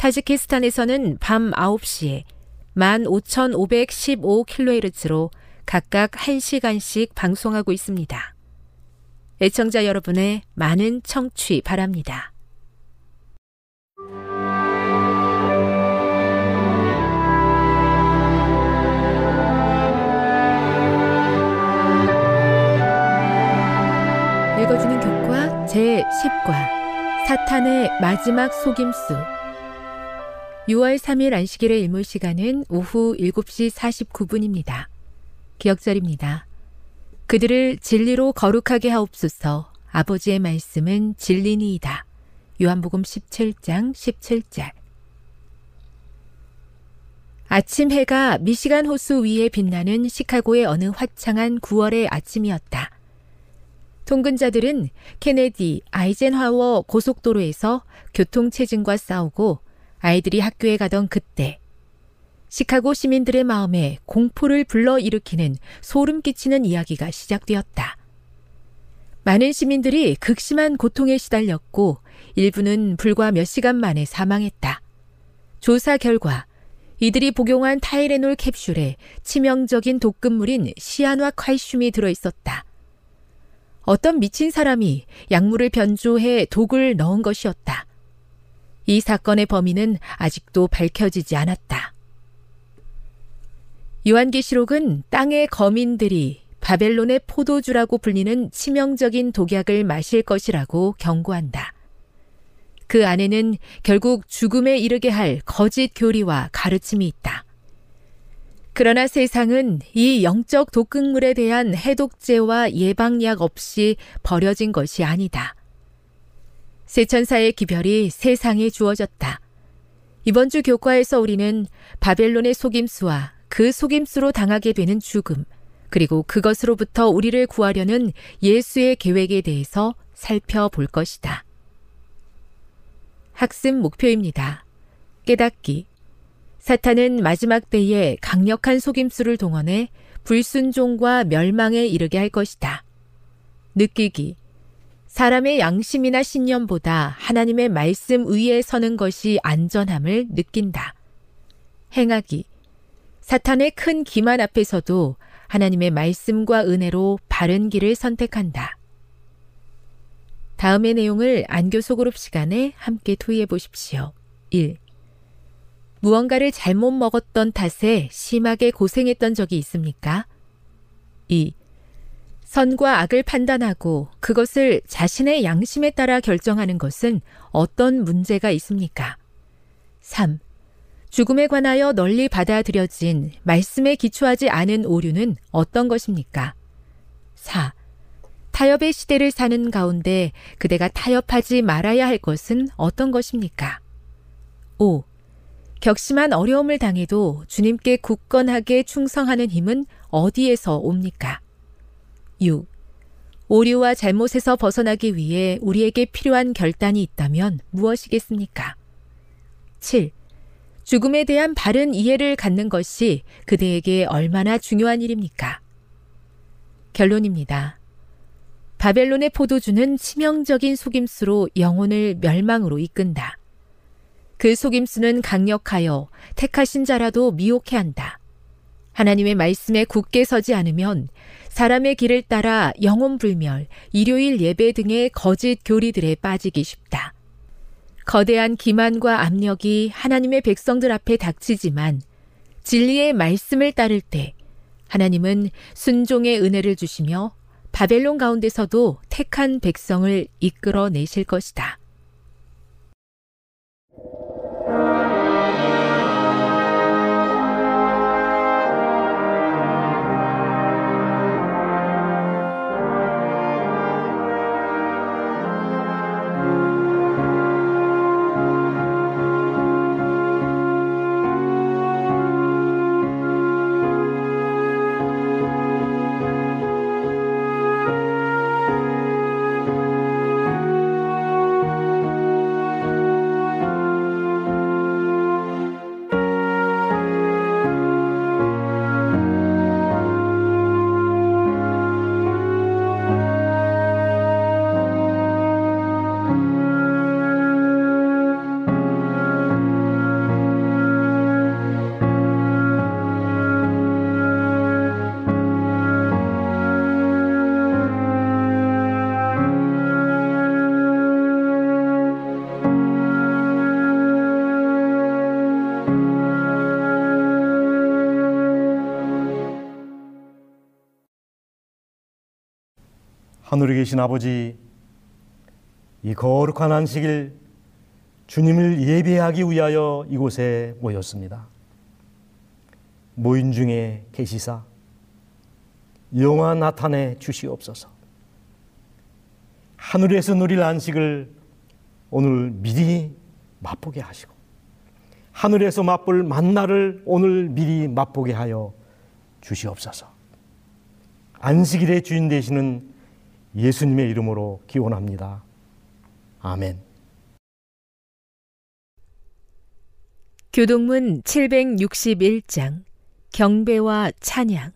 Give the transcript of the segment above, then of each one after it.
타지키스탄에서는 밤 9시에 15,515kHz로 각각 1시간씩 방송하고 있습니다. 애청자 여러분의 많은 청취 바랍니다. 읽어주는 교과 제10과 사탄의 마지막 속임수 6월 3일 안식일의 일몰 시간은 오후 7시 49분입니다. 기억절입니다. 그들을 진리로 거룩하게 하옵소서 아버지의 말씀은 진리니이다. 요한복음 17장 17절 아침 해가 미시간 호수 위에 빛나는 시카고의 어느 화창한 9월의 아침이었다. 통근자들은 케네디, 아이젠하워 고속도로에서 교통체증과 싸우고 아이들이 학교에 가던 그때 시카고 시민들의 마음에 공포를 불러일으키는 소름 끼치는 이야기가 시작되었다. 많은 시민들이 극심한 고통에 시달렸고 일부는 불과 몇 시간 만에 사망했다. 조사 결과 이들이 복용한 타이레놀 캡슐에 치명적인 독극물인 시아누아 칼슘이 들어 있었다. 어떤 미친 사람이 약물을 변조해 독을 넣은 것이었다. 이 사건의 범인은 아직도 밝혀지지 않았다. 요한계시록은 땅의 거민들이 바벨론의 포도주라고 불리는 치명적인 독약을 마실 것이라고 경고한다. 그 안에는 결국 죽음에 이르게 할 거짓 교리와 가르침이 있다. 그러나 세상은 이 영적 독극물에 대한 해독제와 예방약 없이 버려진 것이 아니다. 세천사의 기별이 세상에 주어졌다. 이번 주 교과에서 우리는 바벨론의 속임수와 그 속임수로 당하게 되는 죽음, 그리고 그것으로부터 우리를 구하려는 예수의 계획에 대해서 살펴볼 것이다. 학습 목표입니다. 깨닫기. 사탄은 마지막 때에 강력한 속임수를 동원해 불순종과 멸망에 이르게 할 것이다. 느끼기. 사람의 양심이나 신념보다 하나님의 말씀 위에 서는 것이 안전함을 느낀다. 행하기. 사탄의 큰 기만 앞에서도 하나님의 말씀과 은혜로 바른 길을 선택한다. 다음의 내용을 안교소 그룹 시간에 함께 토의해 보십시오. 1. 무언가를 잘못 먹었던 탓에 심하게 고생했던 적이 있습니까? 2. 선과 악을 판단하고 그것을 자신의 양심에 따라 결정하는 것은 어떤 문제가 있습니까? 3. 죽음에 관하여 널리 받아들여진 말씀에 기초하지 않은 오류는 어떤 것입니까? 4. 타협의 시대를 사는 가운데 그대가 타협하지 말아야 할 것은 어떤 것입니까? 5. 격심한 어려움을 당해도 주님께 굳건하게 충성하는 힘은 어디에서 옵니까? 6. 오류와 잘못에서 벗어나기 위해 우리에게 필요한 결단이 있다면 무엇이겠습니까? 7. 죽음에 대한 바른 이해를 갖는 것이 그대에게 얼마나 중요한 일입니까? 결론입니다. 바벨론의 포도주는 치명적인 속임수로 영혼을 멸망으로 이끈다. 그 속임수는 강력하여 택하신 자라도 미혹해 한다. 하나님의 말씀에 굳게 서지 않으면 사람의 길을 따라 영혼 불멸, 일요일 예배 등의 거짓 교리들에 빠지기 쉽다. 거대한 기만과 압력이 하나님의 백성들 앞에 닥치지만 진리의 말씀을 따를 때 하나님은 순종의 은혜를 주시며 바벨론 가운데서도 택한 백성을 이끌어 내실 것이다. 하늘에 계신 아버지, 이 거룩한 안식일 주님을 예배하기 위하여 이곳에 모였습니다. 모인 중에 계시사 영화 나타내 주시옵소서. 하늘에서 누릴 안식을 오늘 미리 맛보게 하시고 하늘에서 맛볼 만나를 오늘 미리 맛보게 하여 주시옵소서. 안식일의 주인 되시는 예수님의 이름으로 기원합니다. 아멘. 교동문 761장 경배와 찬양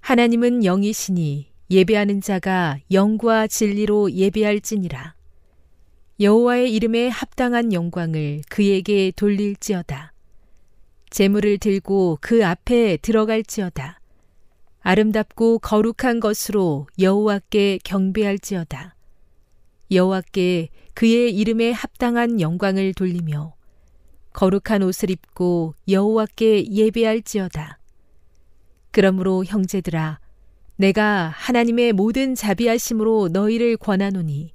하나님은 영이시니 예배하는 자가 영과 진리로 예배할지니라 여호와의 이름에 합당한 영광을 그에게 돌릴지어다 재물을 들고 그 앞에 들어갈지어다 아름답고 거룩한 것으로 여호와께 경배할지어다. 여호와께 그의 이름에 합당한 영광을 돌리며 거룩한 옷을 입고 여호와께 예배할지어다. 그러므로 형제들아 내가 하나님의 모든 자비하심으로 너희를 권하노니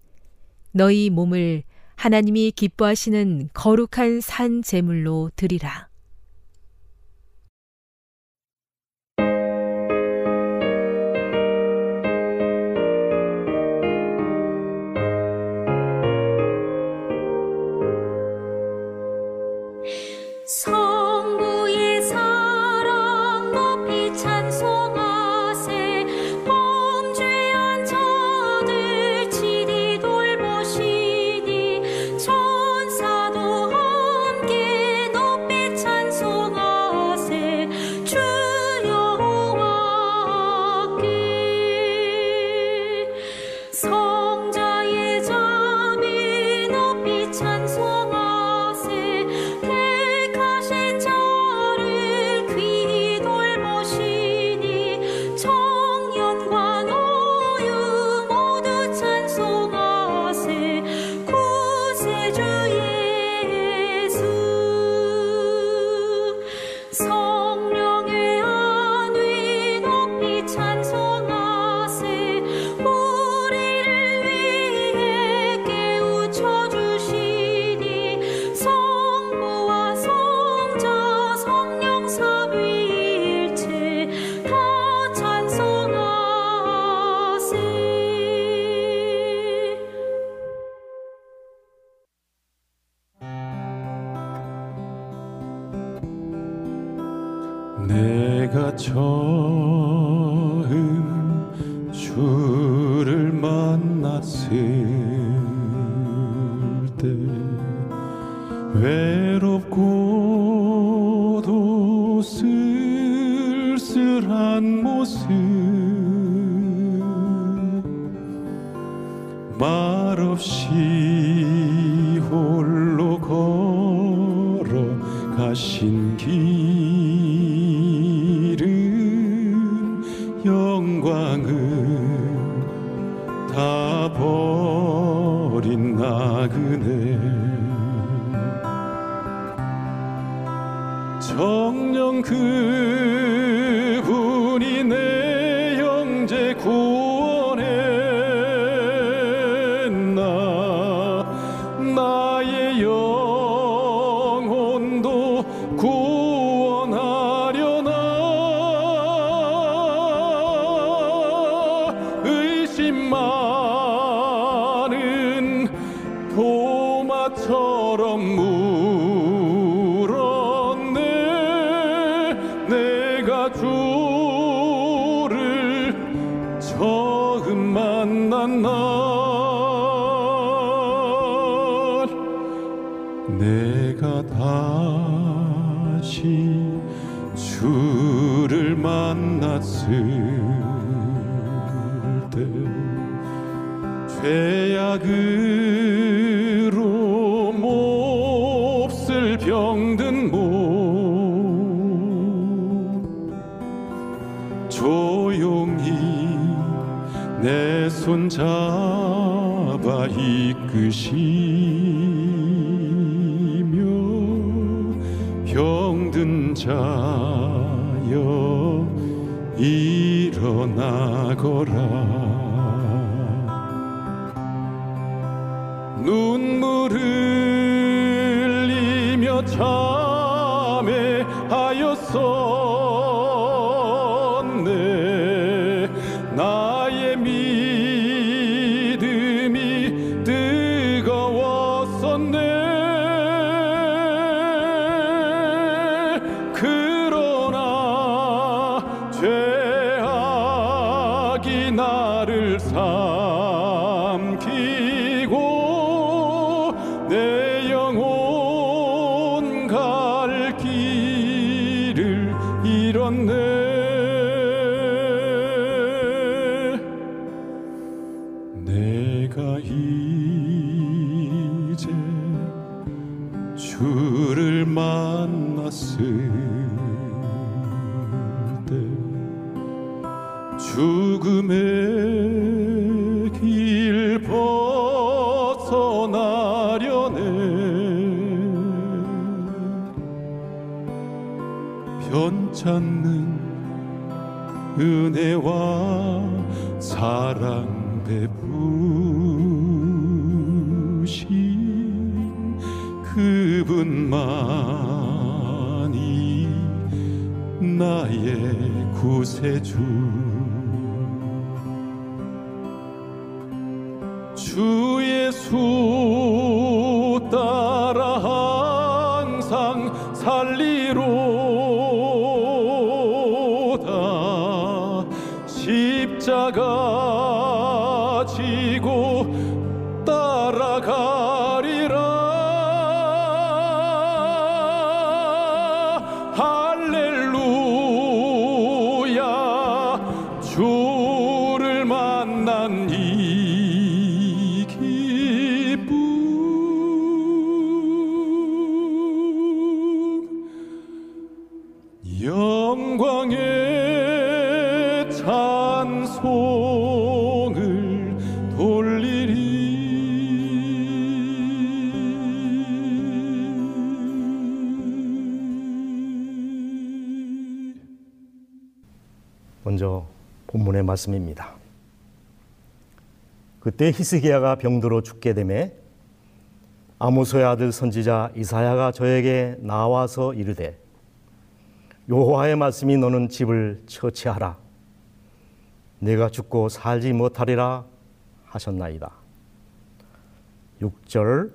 너희 몸을 하나님이 기뻐하시는 거룩한 산 제물로 드리라. 그네. 정령 그 corra 찬송을 돌리리 먼저 본문의 말씀입니다. 그때 히스기야가 병들어 죽게 되매 아모소의 아들 선지자 이사야가 저에게 나와서 이르되 여호와의 말씀이 너는 집을 처치하라 내가 죽고 살지 못하리라 하셨나이다. 6절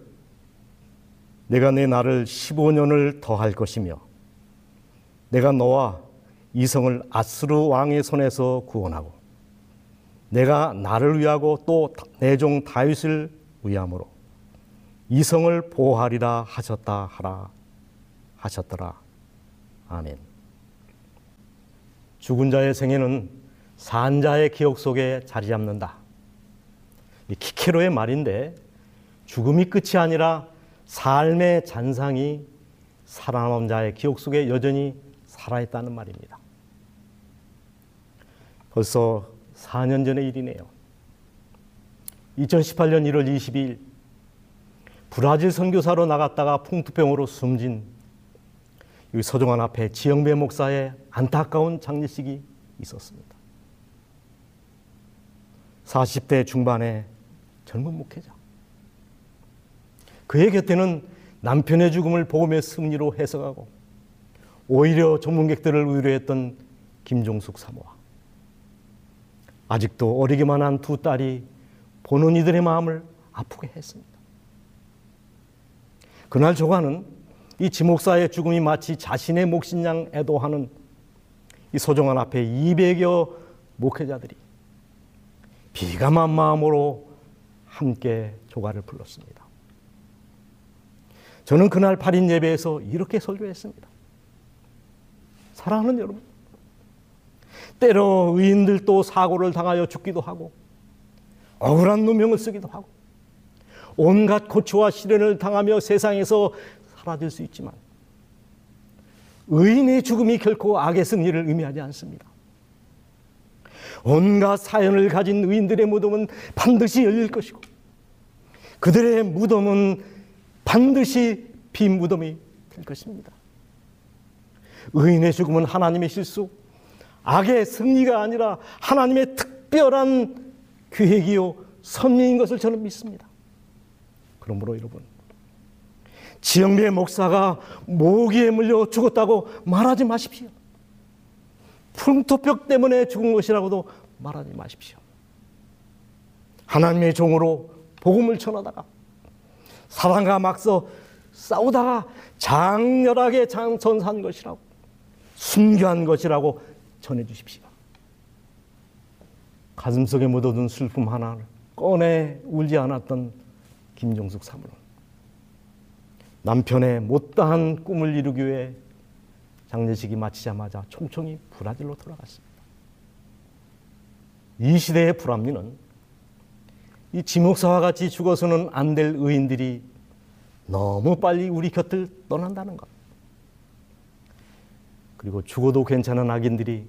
내가 내 나를 15년을 더할 것이며 내가 너와 이성을 아스르 왕의 손에서 구원하고 내가 나를 위하고 또 내 종 다윗을 위함으로 이성을 보호하리라 하셨다 하라 하셨더라 아멘. 죽은 자의 생애는 산 자의 기억 속에 자리 잡는다. 이 키케로의 말인데 죽음이 끝이 아니라 삶의 잔상이 살아남은 자의 기억 속에 여전히 살아있다는 말입니다. 벌써 4년 전의 일이네요. 2018년 1월 22일 브라질 선교사로 나갔다가 풍투병으로 숨진 이 서종환 앞에 지영배 목사의 안타까운 장례식이 있었습니다. 40대 중반의 젊은 목회자. 그의 곁에는 남편의 죽음을 복음의 승리로 해석하고 오히려 전문객들을 위로했던 김종숙 사모와 아직도 어리기만 한 두 딸이 보는 이들의 마음을 아프게 했습니다. 그날 조가는 이 지목사의 죽음이 마치 자신의 몫인 양 애도하는 이 소정한 앞에 200여 목회자들이 비감한 마음으로 함께 조가를 불렀습니다. 저는 그날 8인 예배에서 이렇게 설교했습니다. 사랑하는 여러분, 때로 의인들도 사고를 당하여 죽기도 하고 억울한 누명을 쓰기도 하고 온갖 고초와 시련을 당하며 세상에서 사라질 수 있지만 의인의 죽음이 결코 악의 승리를 의미하지 않습니다. 온갖 사연을 가진 의인들의 무덤은 반드시 열릴 것이고 그들의 무덤은 반드시 빈 무덤이 될 것입니다. 의인의 죽음은 하나님의 실수, 악의 승리가 아니라 하나님의 특별한 계획이요 섭리인 것을 저는 믿습니다. 그러므로 여러분, 지영배 목사가 모기에 물려 죽었다고 말하지 마십시오. 풍토병 때문에 죽은 것이라고도 말하지 마십시오. 하나님의 종으로 복음을 전하다가 사단과 막서 싸우다가 장렬하게 장전산 것이라고 순교한 것이라고 전해 주십시오. 가슴속에 묻어둔 슬픔 하나를 꺼내 울지 않았던 김종숙 사모는 남편의 못다한 꿈을 이루기 위해 장례식이 마치자마자 총총히 브라질로 돌아갔습니다. 이 시대의 불합리는 이 지목사와 같이 죽어서는 안 될 의인들이 너무 빨리 우리 곁을 떠난다는 것. 그리고 죽어도 괜찮은 악인들이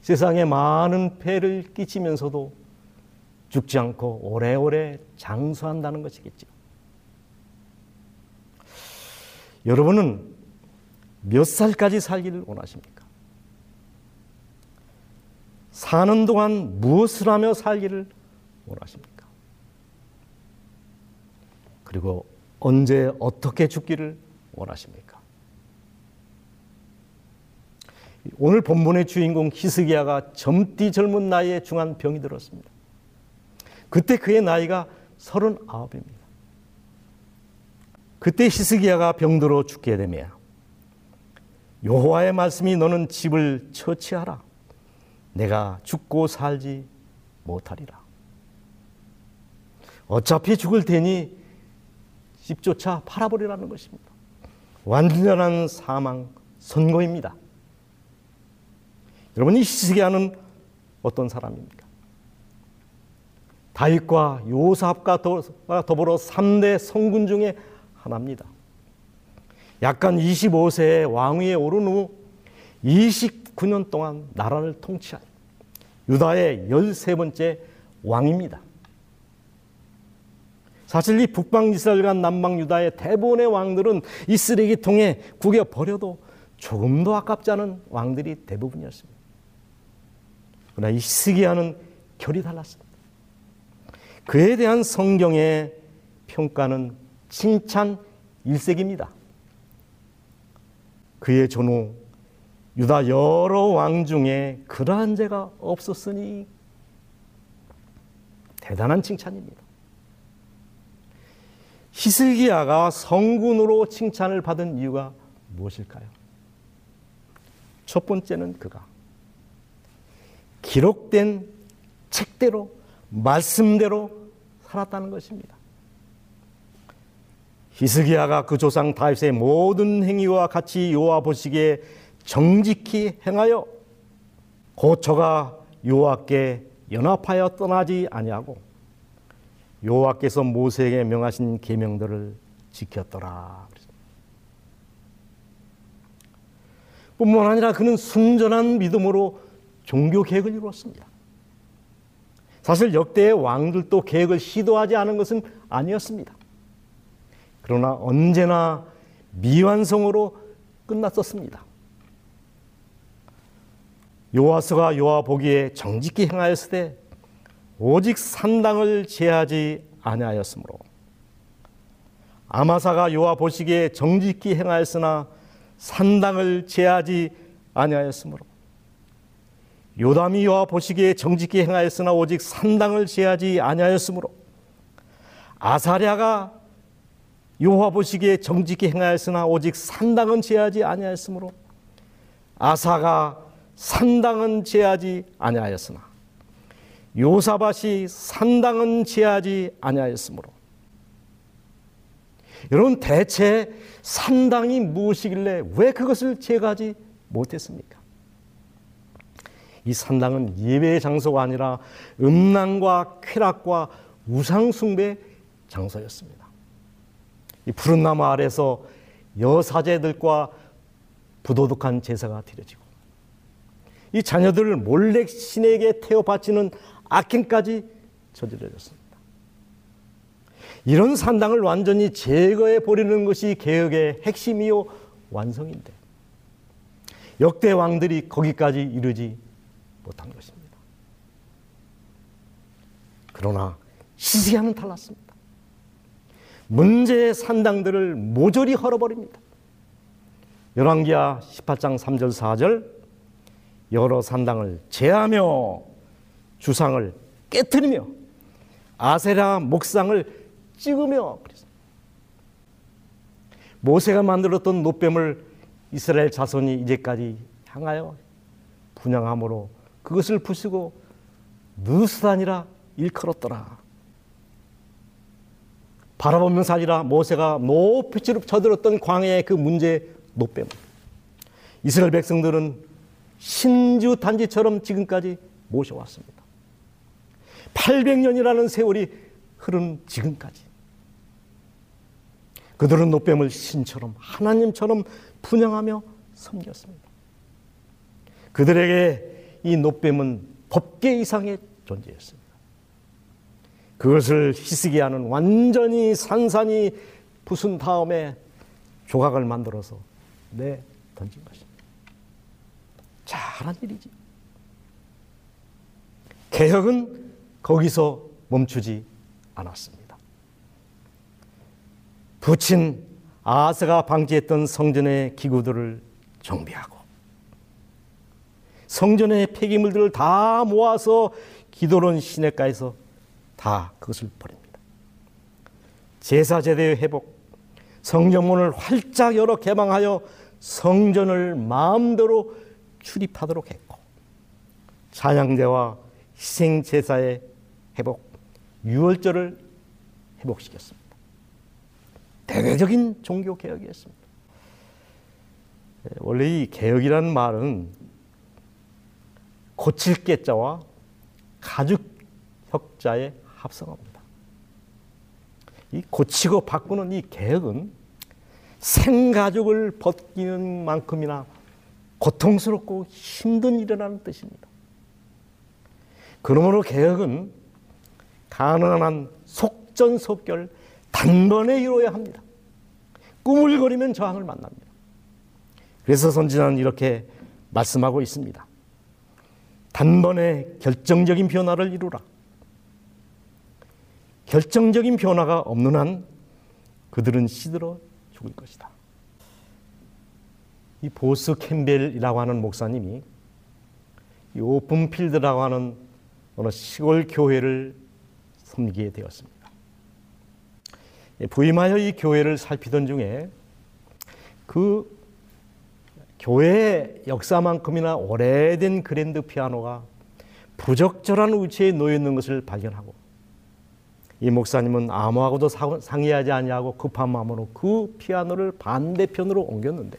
세상에 많은 폐를 끼치면서도 죽지 않고 오래오래 장수한다는 것이겠죠. 여러분은 몇 살까지 살기를 원하십니까? 사는 동안 무엇을 하며 살기를 원하십니까? 그리고 언제 어떻게 죽기를 원하십니까? 오늘 본문의 주인공 히스기야가 젊디 젊은 나이에 중한 병이 들었습니다. 그때 그의 나이가 39입니다. 그때 히스기야가 병들어 죽게 되며 여호와의 말씀이 너는 집을 처치하라. 내가 죽고 살지 못하리라. 어차피 죽을 테니 집조차 팔아버리라는 것입니다. 완전한 사망 선고입니다. 여러분 이 히스기야는 어떤 사람입니까? 다윗과 요삽과 더불어 3대 성군 중에 하나입니다. 약간 25세에 왕위에 오른 후 29년 동안 나라를 통치한 유다의 13번째 왕입니다. 사실 이 북방 이스라엘과 남방 유다의 대부분의 왕들은 이 쓰레기통에 구겨 버려도 조금도 아깝지 않은 왕들이 대부분이었습니다. 그러나 이 시기야는 결이 달랐습니다. 그에 대한 성경의 평가는 칭찬 일색입니다. 그의 전후 유다 여러 왕 중에 그러한 죄가 없었으니 대단한 칭찬입니다. 히스기야가 성군으로 칭찬을 받은 이유가 무엇일까요? 첫 번째는 그가 기록된 책대로 말씀대로 살았다는 것입니다. 히스기야가 그 조상 다윗의 모든 행위와 같이 여호와 보시기에 정직히 행하여 고초가 여호와께 연합하여 떠나지 아니하고 여호와께서 모세에게 명하신 계명들을 지켰더라. 뿐만 아니라 그는 순전한 믿음으로 종교 계획을 이루었습니다. 사실 역대의 왕들도 계획을 시도하지 않은 것은 아니었습니다. 그러나 언제나 미완성으로 끝났었습니다. 요아스가 요아 보기에 정직히 행하였을 때 오직 산당을 제하지 아니하였으므로 아마사가 요아 보시기에 정직히 행하였으나 산당을 제하지 아니하였으므로 요담이 요아 보시기에 정직히 행하였으나 오직 산당을 제하지 아니하였으므로 아사랴가 요하 보시기에 정직히 행하였으나 오직 산당은 제하지 아니하였으므로 아사가 산당은 제하지 아니하였으나 요사밭이 산당은 제하지 아니하였으므로 여러분 대체 산당이 무엇이길래 왜 그것을 제거하지 못했습니까? 이 산당은 예배의 장소가 아니라 음란과 쾌락과 우상 숭배 장소였습니다. 이 푸른 나무 아래서 여사제들과 부도덕한 제사가 드려지고 이 자녀들을 몰래 신에게 태워 바치는 악행까지 저질러졌습니다. 이런 산당을 완전히 제거해 버리는 것이 개혁의 핵심이요 완성인데 역대 왕들이 거기까지 이르지 못한 것입니다. 그러나 시시하는 달랐습니다. 문제의 산당들을 모조리 헐어버립니다. 열왕기하 18장 3절 4절 여러 산당을 제하며 주상을 깨뜨리며 아세라 목상을 찍으며 그래서 모세가 만들었던 노뱀을 이스라엘 자손이 이제까지 향하여 분양함으로 그것을 부수고 느스다니라 일컬었더라. 바라보면서 하리라 모세가 높이 쳐들었던 광야의 그 문제 노뱀. 이스라엘 백성들은 신주 단지처럼 지금까지 모셔왔습니다. 800년이라는 세월이 흐른 지금까지. 그들은 노뱀을 신처럼 하나님처럼 분양하며 섬겼습니다. 그들에게 이 노뱀은 법계 이상의 존재였습니다. 그것을 희스기야는 완전히 산산이 부순 다음에 조각을 만들어서 내 던진 것입니다. 잘한 일이지. 개혁은 거기서 멈추지 않았습니다. 부친 아스가 방지했던 성전의 기구들을 정비하고 성전의 폐기물들을 다 모아서 기도론 시내가에서 다 그것을 버립니다. 제사 제대의 회복, 성전문을 활짝 열어 개방하여 성전을 마음대로 출입하도록 했고 찬양제와 희생 제사의 회복, 유월절을 회복시켰습니다. 대외적인 종교 개혁이었습니다. 원래 이 개혁이라는 말은 고칠 깨자와 가죽 혁자의 합성어입니다. 이 고치고 바꾸는 이 개혁은 생가죽을 벗기는 만큼이나 고통스럽고 힘든 일이라는 뜻입니다. 그러므로 개혁은 가능한 속전속결 단번에 이루어야 합니다. 꾸물거리면 저항을 만납니다. 그래서 선지자는 이렇게 말씀하고 있습니다. 단번에 결정적인 변화를 이루라. 결정적인 변화가 없는 한 그들은 시들어 죽을 것이다. 이 보스 캠벨이라고 하는 목사님이 이 오픈필드라고 하는 어느 시골 교회를 섬기게 되었습니다. 부임하여 이 교회를 살피던 중에 그 교회 역사만큼이나 오래된 그랜드 피아노가 부적절한 위치에 놓여 있는 것을 발견하고 이 목사님은 아무하고도 사- 상의하지 아니하고 급한 마음으로 그 피아노를 반대편으로 옮겼는데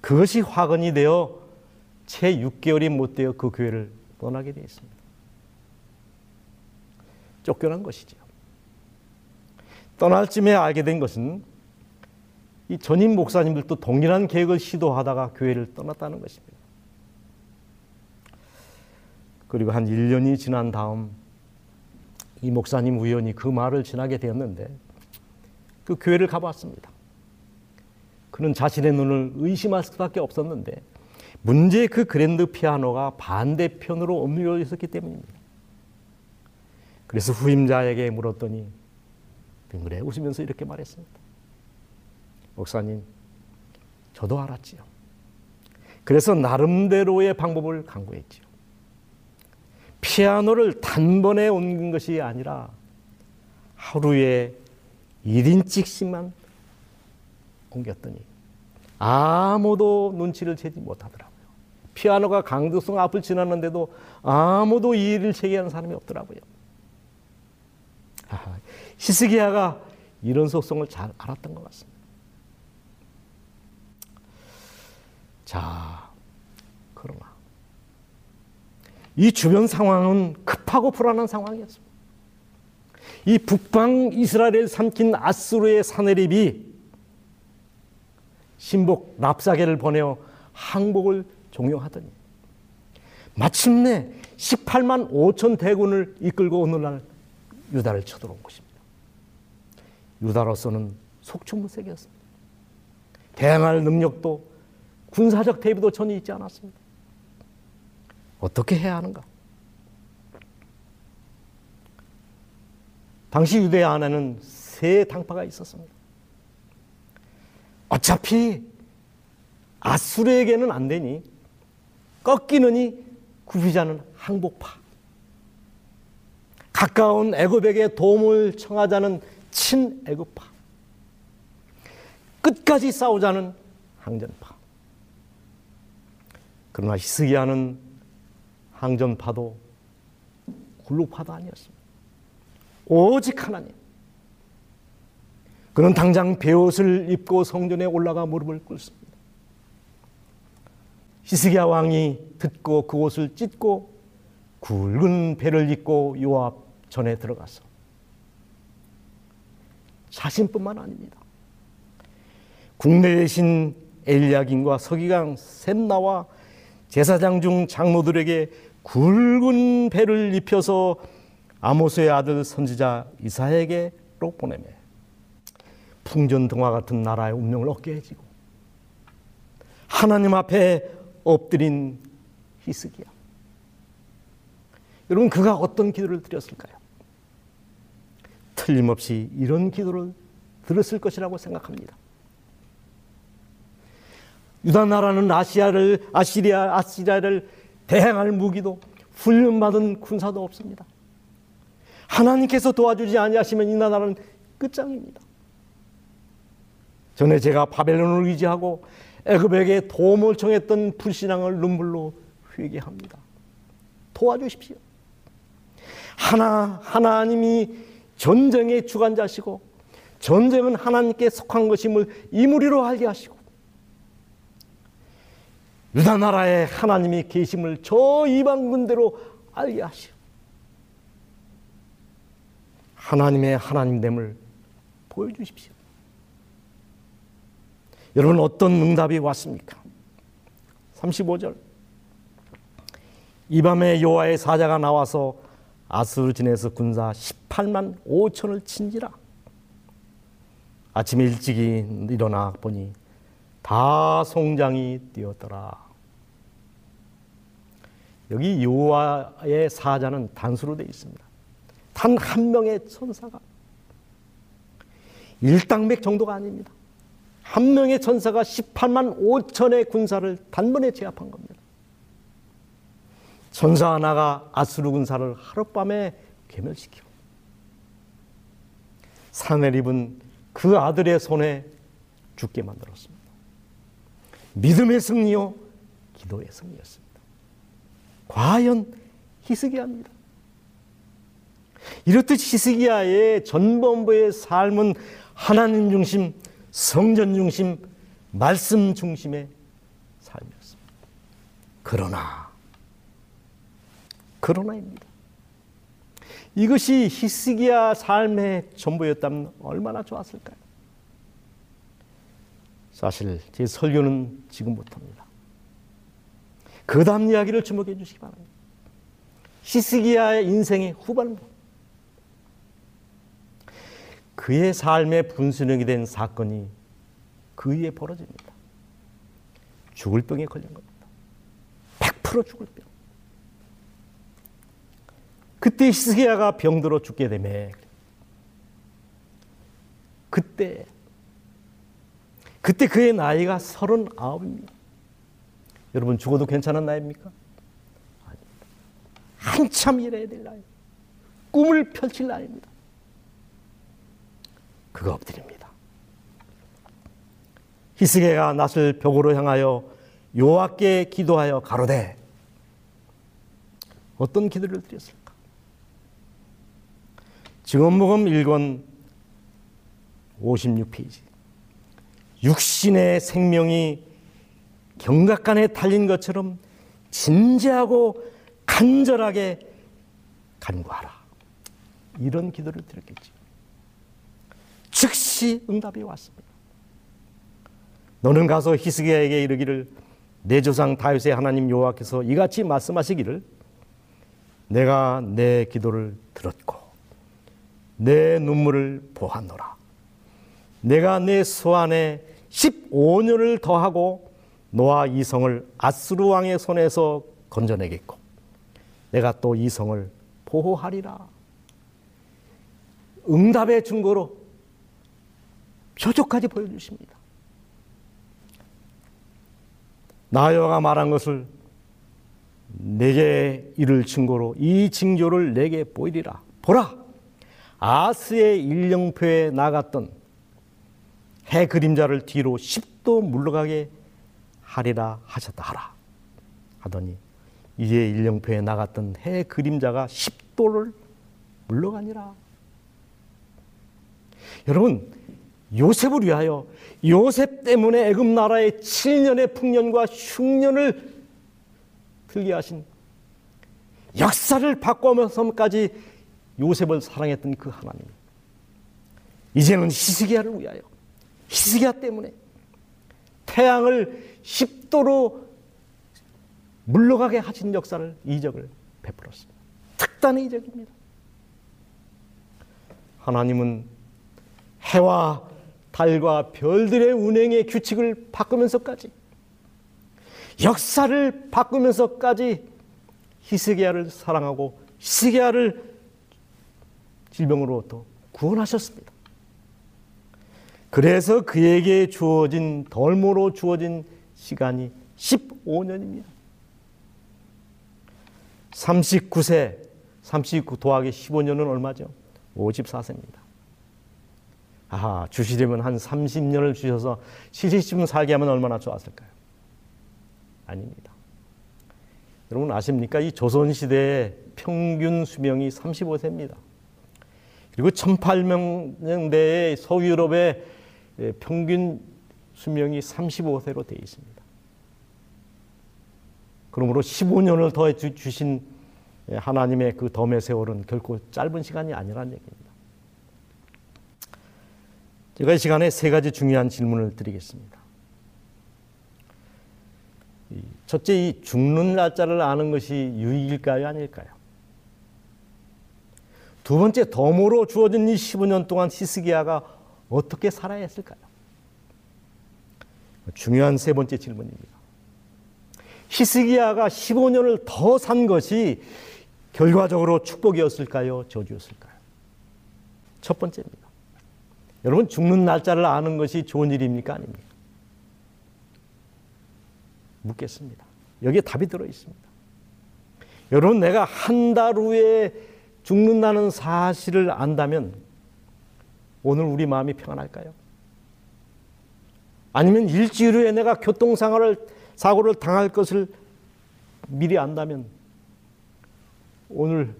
그것이 화근이 되어 채 6개월이 못 되어 그 교회를 떠나게 되어 있습니다. 쫓겨난 것이죠. 떠날 쯤에 알게 된 것은 이 전임 목사님들도 동일한 계획을 시도하다가 교회를 떠났다는 것입니다. 그리고 한 1년이 지난 다음 이 목사님 우연히 그 말을 지나게 되었는데 그 교회를 가봤습니다. 그는 자신의 눈을 의심할 수밖에 없었는데 문제 그 그랜드 피아노가 반대편으로 옮겨 있었기 때문입니다. 그래서 후임자에게 물었더니 빙그레 웃으면서 이렇게 말했습니다. 목사님, 저도 알았지요. 그래서 나름대로의 방법을 강구했지요. 피아노를 단번에 옮긴 것이 아니라 하루에 1인씩씩만 옮겼더니 아무도 눈치를 채지 못하더라고요. 피아노가 강도성 앞을 지났는데도 아무도 이 일을 제기하는 사람이 없더라고요. 아, 히스기야가 이런 속성을 잘 알았던 것 같습니다. 자, 그러나 이 주변 상황은 급하고 불안한 상황이었습니다. 이 북방 이스라엘을 삼킨 아수르의 사내립이 신복 랍사게를 보내어 항복을 종용하더니 마침내 18만 5천 대군을 이끌고 오늘날 유다를 쳐들어온 것입니다. 유다로서는 속초무색이었습니다. 대항할 능력도 군사적 대비도 전혀 있지 않았습니다. 어떻게 해야 하는가? 당시 유대 안에는 세 당파가 있었습니다. 어차피 아수르에게는 안 되니 꺾이느니 구피자는 항복파. 가까운 애굽에게 도움을 청하자는 친애굽파. 끝까지 싸우자는 항전파. 그러나 히스기야는 항전파도 굴룩파도 아니었습니다. 오직 하나님. 그는 당장 베옷을 입고 성전에 올라가 무릎을 꿇습니다. 히스기야 왕이 듣고 그 옷을 찢고 굵은 배를 입고 요압 전에 들어가서 자신뿐만 아닙니다. 국내의 신 엘리야긴과 서기강 셈나와 제사장 중 장로들에게 굵은 배를 입혀서 아모스의 아들 선지자 이사에게로 보내매 풍전등화 같은 나라의 운명을 얻게 해지고 하나님 앞에 엎드린 히스기야. 여러분 그가 어떤 기도를 드렸을까요? 틀림없이 이런 기도를 들었을 것이라고 생각합니다. 유다 나라는 아시아를 아시리아 아시리아를 대항할 무기도 훈련받은 군사도 없습니다. 하나님께서 도와주지 아니하시면 이 나라는 끝장입니다. 전에 제가 바벨론을 의지하고 애굽에게 도움을 청했던 불신앙을 눈물로 회개합니다. 도와주십시오. 하나 하나님이 전쟁의 주관자시고 전쟁은 하나님께 속한 것임을 이무리로 알게 하시고 유다 나라에 하나님이 계심을 저 이방 군대로 알게 하시오. 하나님의 하나님됨을 보여주십시오. 여러분 어떤 응답이 왔습니까? 35절 이 밤에 여호와의 사자가 나와서 아수르 진에서 군사 18만 5천을 친지라 아침에 일찍이 일어나 보니 다 송장이 뛰었더라. 여기 여호와의 사자는 단수로 되어 있습니다. 단 한 명의 천사가 일당백 정도가 아닙니다. 한 명의 천사가 18만 5천의 군사를 단번에 제압한 겁니다. 천사 하나가 아수르 군사를 하룻밤에 괴멸시키고 사내립은 그 아들의 손에 죽게 만들었습니다. 믿음의 승리요, 기도의 승리였습니다. 과연 히스기야입니다. 이렇듯 히스기야의 전범부의 삶은 하나님 중심, 성전 중심, 말씀 중심의 삶이었습니다. 그러나, 그러나입니다. 이것이 히스기야 삶의 전부였다면 얼마나 좋았을까요? 사실 제 설교는 지금부터입니다. 그 다음 이야기를 주목해 주시기 바랍니다. 히스기야의 인생의 후반부. 그의 삶의 분수령이 된 사건이 그 위에 벌어집니다. 죽을 병에 걸린 겁니다. 100% 죽을 병. 그때 히스기야가 병들어 죽게 되매 그때 그때 그의 나이가 39입니다. 여러분 죽어도 괜찮은 나이입니까? 아닙니다. 한참 일해야 될 나이. 꿈을 펼칠 나이입니다. 그거 엎드립니다. 히스기야가 낯을 벽으로 향하여 여호와께 기도하여 가로되 어떤 기도를 드렸을까? 증언목음 1권 56페이지 육신의 생명이 경각간에 달린 것처럼 진지하고 간절하게 간구하라. 이런 기도를 드렸겠지. 즉시 응답이 왔습니다. 너는 가서 히스기야에게 이르기를 내 조상 다윗의 하나님 여호와께서 이같이 말씀하시기를 내가 내 기도를 들었고 내 눈물을 보았노라. 내가 내 소안에 15년을 더하고 노아 이성을 아스루 왕의 손에서 건져내겠고 내가 또 이성을 보호하리라. 응답의 증거로 표적까지 보여주십니다. 나여가 말한 것을 내게 이를 증거로 이 징조를 내게 보이리라. 보라, 아스의 일령표에 나갔던 해 그림자를 뒤로 10도 물러가게 하리라 하셨다 하라 하더니 이제 일령표에 나갔던 해 그림자가 10도를 물러가니라. 여러분 요셉을 위하여 요셉 때문에 애굽 나라의 7년의 풍년과 흉년을 들게 하신 역사를 바꿔면서까지 요셉을 사랑했던 그 하나님. 이제는 히스기야를 위하여 히스기야 때문에 태양을 10도로 물러가게 하신 역사를 이적을 베풀었습니다. 특단의 이적입니다. 하나님은 해와 달과 별들의 운행의 규칙을 바꾸면서까지 역사를 바꾸면서까지 히스기야를 사랑하고 히스기야를 질병으로부터 구원하셨습니다. 그래서 그에게 주어진 덜모로 주어진 시간이 15년입니다. 39세, 39 더하기 15년은 얼마죠? 54세입니다. 아, 주시려면 한 30년을 주셔서 70쯤 살게 하면 얼마나 좋았을까요? 아닙니다. 여러분 아십니까? 이 조선시대의 평균 수명이 35세입니다. 그리고 1800년대의 서유럽의 평균 수명이 35세로 되어 있습니다. 그러므로 15년을 더 주신 하나님의 그 덤의 세월은 결코 짧은 시간이 아니라는 얘기입니다. 제가 이 시간에 세 가지 중요한 질문을 드리겠습니다. 첫째, 이 죽는 날짜를 아는 것이 유익일까요, 아닐까요? 두 번째, 덤으로 주어진 이 15년 동안 히스기야가 어떻게 살아야 했을까요? 중요한 세 번째 질문입니다. 히스기야가 15년을 더 산 것이 결과적으로 축복이었을까요? 저주였을까요? 첫 번째입니다. 여러분 죽는 날짜를 아는 것이 좋은 일입니까? 아닙니까? 묻겠습니다. 여기에 답이 들어 있습니다. 여러분 내가 한 달 후에 죽는다는 사실을 안다면 오늘 우리 마음이 평안할까요? 아니면 일주일 후에 내가 교통사고를 사고를 당할 것을 미리 안다면 오늘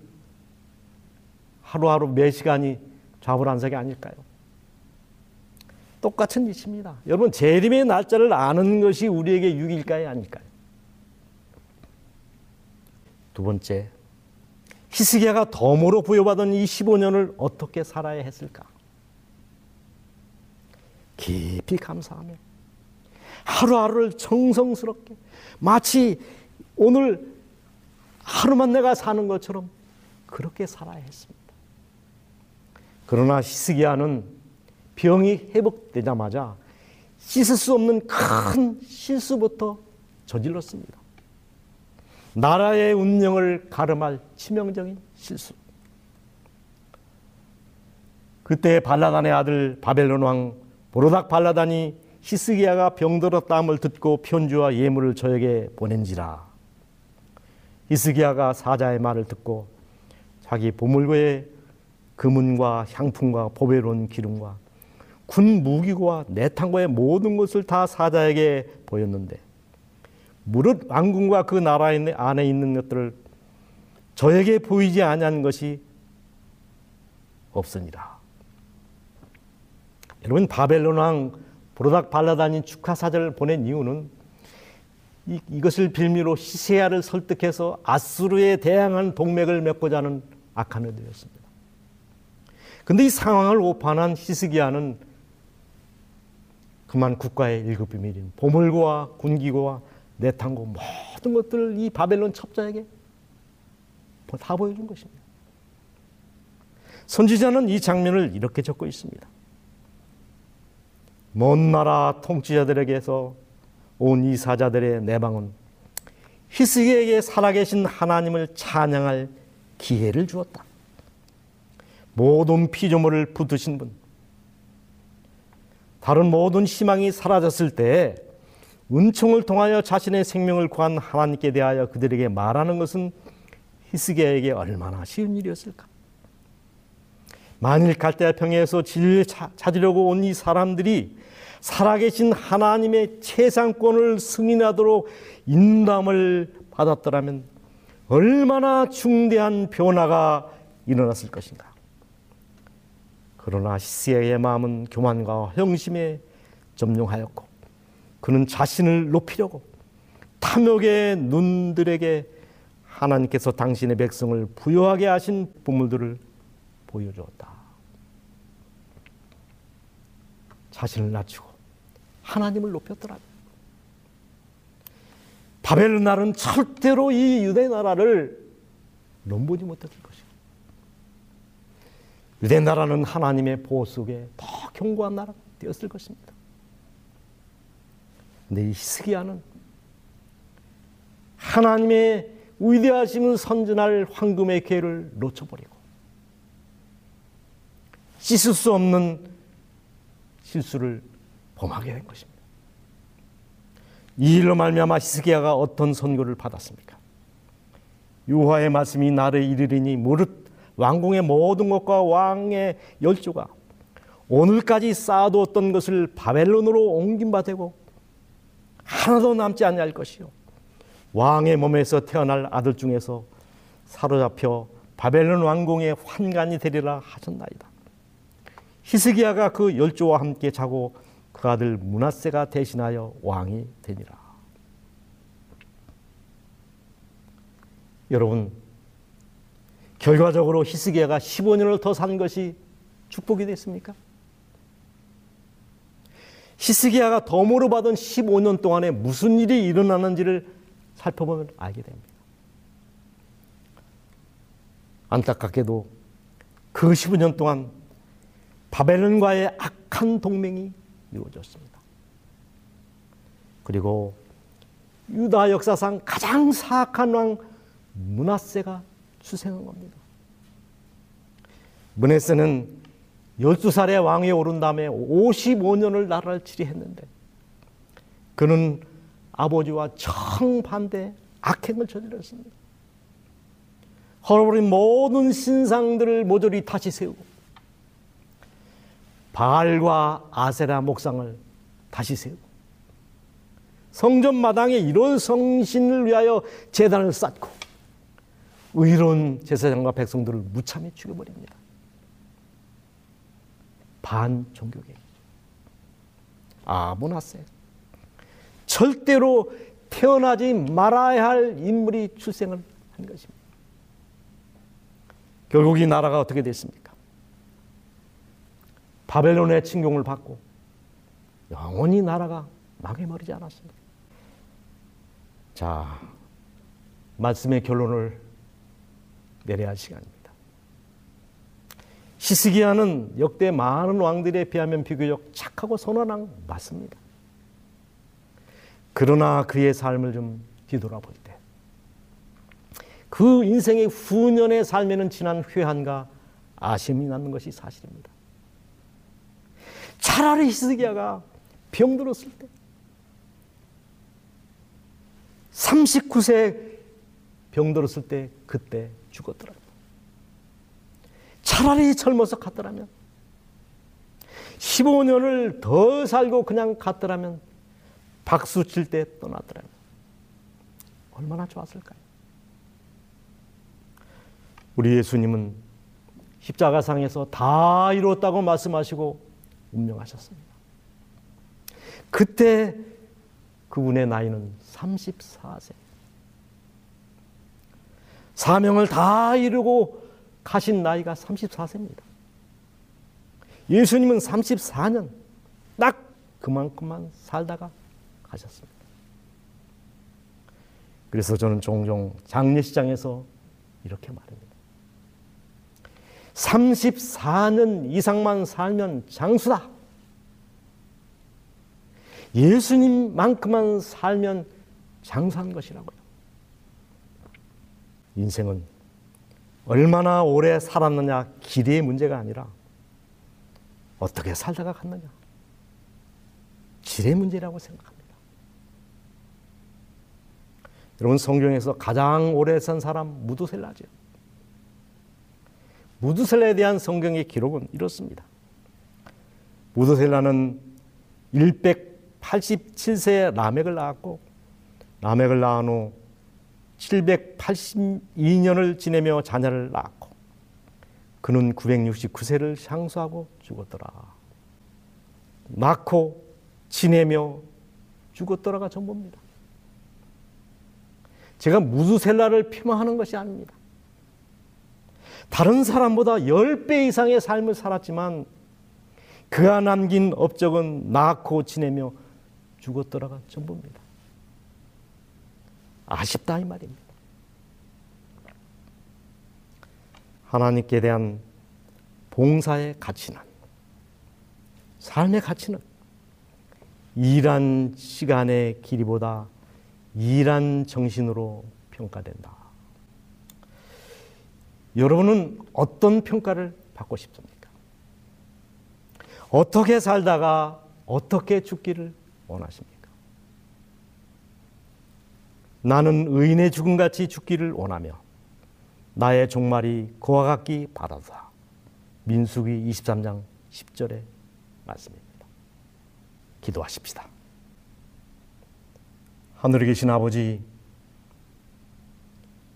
하루하루 매 시간이 좌불안석이 아닐까요? 똑같은 이치입니다. 여러분 재림의 날짜를 아는 것이 우리에게 유익일까요, 아닐까요? 두 번째, 히스기야가 덤으로 부여받은 이 15년을 어떻게 살아야 했을까? 깊이 감사하며 하루하루를 정성스럽게 마치 오늘 하루만 내가 사는 것처럼 그렇게 살아야 했습니다. 그러나 히스기야는 병이 회복되자마자 씻을 수 없는 큰 실수부터 저질렀습니다. 나라의 운명을 가름할 치명적인 실수. 그때 발라단의 아들 바벨론 왕 보로닥 발라단이 히스기야가 병들었다함을 듣고 편지와 예물을 저에게 보낸지라. 히스기야가 사자의 말을 듣고 자기 보물고의 금은과 향품과 보배로운 기름과 군 무기와 내탕과의 모든 것을 다 사자에게 보였는데 무릇 왕궁과 그 나라 안에 있는 것들을 저에게 보이지 아니한 것이 없으니라. 여러분 바벨론 왕 보로닥 발라단이 축하 사절을 보낸 이유는 이, 이것을 빌미로 히세야를 설득해서 아수르에 대항한 동맹을 맺고자 하는 악한 의도였습니다. 근데 이 상황을 오판한 히스기야는 그만 국가의 일급 비밀인 보물고와 군기고와 내탕고 모든 것들을 이 바벨론 첩자에게 다 보여준 것입니다. 선지자는 이 장면을 이렇게 적고 있습니다. 먼 나라 통치자들에게서 온 이 사자들의 내방은 히스기에게 살아계신 하나님을 찬양할 기회를 주었다. 모든 피조물을 붙드신 분, 다른 모든 희망이 사라졌을 때 은총을 통하여 자신의 생명을 구한 하나님께 대하여 그들에게 말하는 것은 히스기야에게 얼마나 쉬운 일이었을까? 만일 갈대아 평야에서 진리를 찾으려고 온 이 사람들이 살아계신 하나님의 최상권을 승인하도록 인담을 받았더라면 얼마나 중대한 변화가 일어났을 것인가. 그러나 히스야의 마음은 교만과 허영심에 점령하였고 그는 자신을 높이려고 탐욕의 눈들에게 하나님께서 당신의 백성을 부여하게 하신 보물들을 보여주었다. 자신을 낮추고 하나님을 높였더라. 바벨론 나라는 절대로 이 유대 나라를 넘보지 못했을 것이고 유대 나라는 하나님의 보호 속에 더 견고한 나라가 되었을 것입니다. 근데 이 히스기야는 하나님의 위대하심을 선전할 황금의 기회를 놓쳐버리고 씻을 수 없는 실수를 범하게 된 것입니다. 이 일로 말미암아 히스기야가 어떤 선고를 받았습니까? 유화의 말씀이 나를 이르리니 무릇 왕궁의 모든 것과 왕의 열조가 오늘까지 쌓아두었던 것을 바벨론으로 옮긴 바 되고 하나도 남지 아니할 것이요 왕의 몸에서 태어날 아들 중에서 사로잡혀 바벨론 왕궁의 환관이 되리라 하셨나이다. 히스기야가 그 열조와 함께 자고 그 아들 문하세가 대신하여 왕이 되니라. 여러분 결과적으로 히스기야가 15년을 더 산 것이 축복이 됐습니까? 히스기야가 덤으로 받은 15년 동안에 무슨 일이 일어나는지를 살펴보면 알게 됩니다. 안타깝게도 그 15년 동안 바벨론과의 악한 동맹이 이루어졌습니다. 그리고 유다 역사상 가장 사악한 왕 문하세가 수생한 겁니다. 문하세는 12살의 왕위에 오른 다음에 55년을 나라를 치리했는데 그는 아버지와 정반대 악행을 저질렀습니다. 헐어버린 모든 신상들을 모조리 다시 세우고 바알과 아세라 목상을 다시 세우고 성전 마당에 이런 성신을 위하여 재단을 쌓고 의로운 제사장과 백성들을 무참히 죽여버립니다. 반 종교계 아모나세 절대로 태어나지 말아야 할 인물이 출생을 한 것입니다. 결국 이 나라가 어떻게 됐습니까? 바벨론의 침공을 받고 영원히 나라가 망해버리지 않았습니다. 자, 말씀의 결론을 내려야 할 시간입니다. 히스기야는 역대 많은 왕들에 비하면 비교적 착하고 선한 왕 맞습니다. 그러나 그의 삶을 좀 뒤돌아볼 때, 그 인생의 후년의 삶에는 지난 회한과 아쉬움이 남는 것이 사실입니다. 차라리 히스기야가 병들었을 때, 39세 병들었을 때 그때 죽었더라고요. 차라리 젊어서 갔더라면 15년을 더 살고 그냥 갔더라면 박수 칠 때 떠나더라면 얼마나 좋았을까요? 우리 예수님은 십자가상에서 다 이뤘다고 말씀하시고 운명하셨습니다. 그때 그분의 나이는 34세. 사명을 다 이루고 가신 나이가 34세입니다. 예수님은 34년 딱 그만큼만 살다가 가셨습니다. 그래서 저는 종종 장례시장에서 이렇게 말합니다. 34년 이상만 살면 장수다. 예수님만큼만 살면 장수한 것이라고요. 인생은 얼마나 오래 살았느냐 길이의 문제가 아니라 어떻게 살다가 갔느냐 질의 문제라고 생각합니다. 여러분 성경에서 가장 오래 산 사람 무두셀라죠. 무두셀라에 대한 성경의 기록은 이렇습니다. 무두셀라는 187세에 라멕을 낳았고 라멕을 낳은 후 782년을 지내며 자녀를 낳았고 그는 969세를 향수하고 죽었더라. 낳고 지내며 죽었더라가 전부입니다. 제가 무두셀라를 폄하하는 것이 아닙니다. 다른 사람보다 10배 이상의 삶을 살았지만 그가 남긴 업적은 낳고 지내며 죽었더라가 전부입니다. 아쉽다 이 말입니다. 하나님께 대한 봉사의 가치는 삶의 가치는 일한 시간의 길이보다 일한 정신으로 평가된다. 여러분은 어떤 평가를 받고 싶습니까? 어떻게 살다가 어떻게 죽기를 원하십니까? 나는 의인의 죽음같이 죽기를 원하며 나의 종말이 그와 같기 바라다. 민수기 23장 10절의 말씀입니다. 기도하십시다. 하늘에 계신 아버지,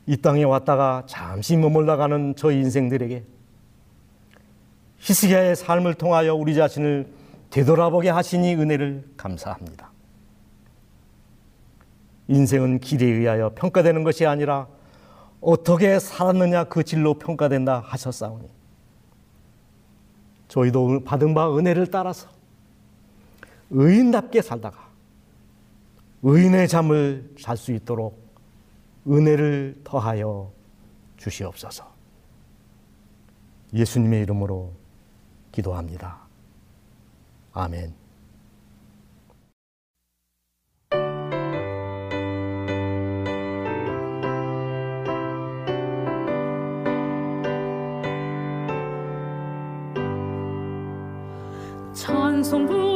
이 땅에 왔다가 잠시 머물다 가는 저 인생들에게 히스기야의 삶을 통하여 우리 자신을 되돌아보게 하시니 은혜를 감사합니다. 인생은 길에 의하여 평가되는 것이 아니라 어떻게 살았느냐 그 질로 평가된다 하셨사오니 저희도 받은 바 은혜를 따라서 의인답게 살다가 의인의 잠을 잘 수 있도록 은혜를 더하여 주시옵소서. 예수님의 이름으로 기도합니다. 아멘. 찬송 부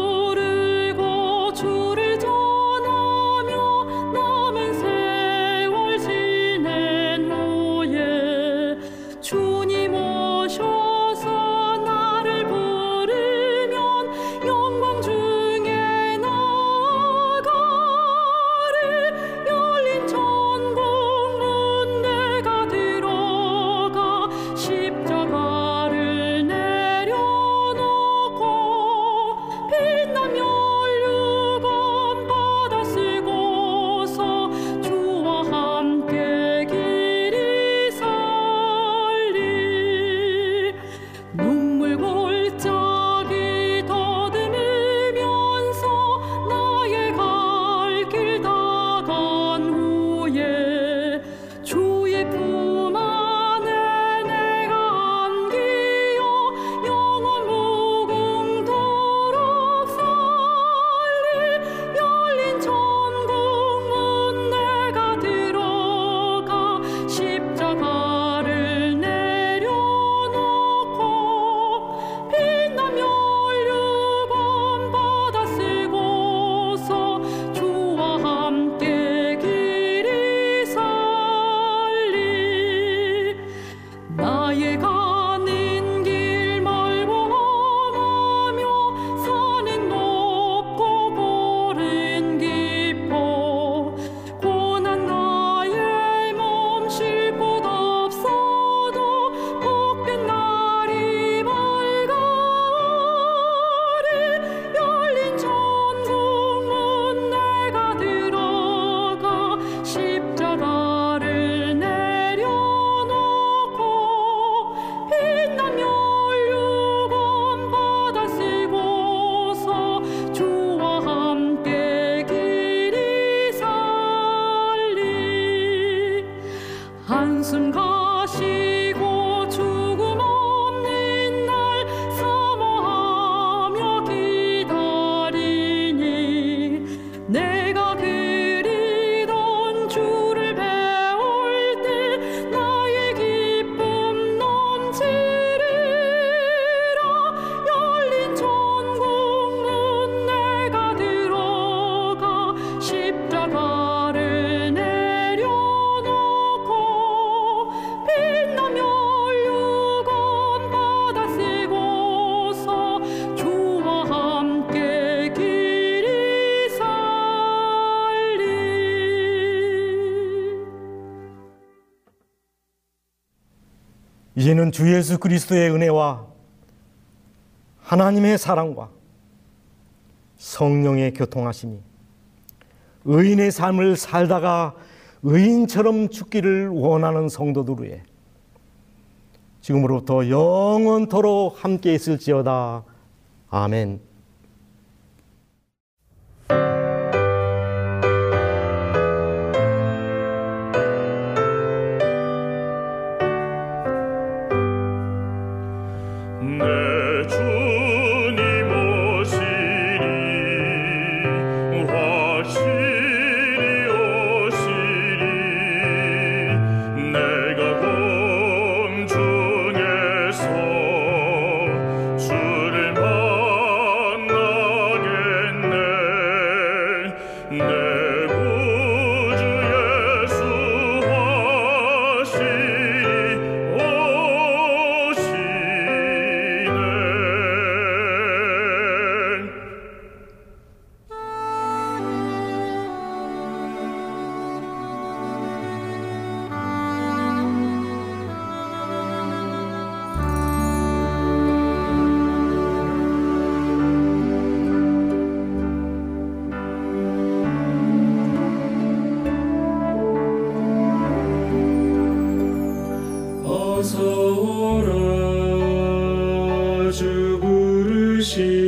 이제는 주 예수 그리스도의 은혜와 하나님의 사랑과 성령의 교통하심이 의인의 삶을 살다가 의인처럼 죽기를 원하는 성도들 위해 지금으로부터 영원토록 함께 있을지어다. 아멘. 돌아주 부르시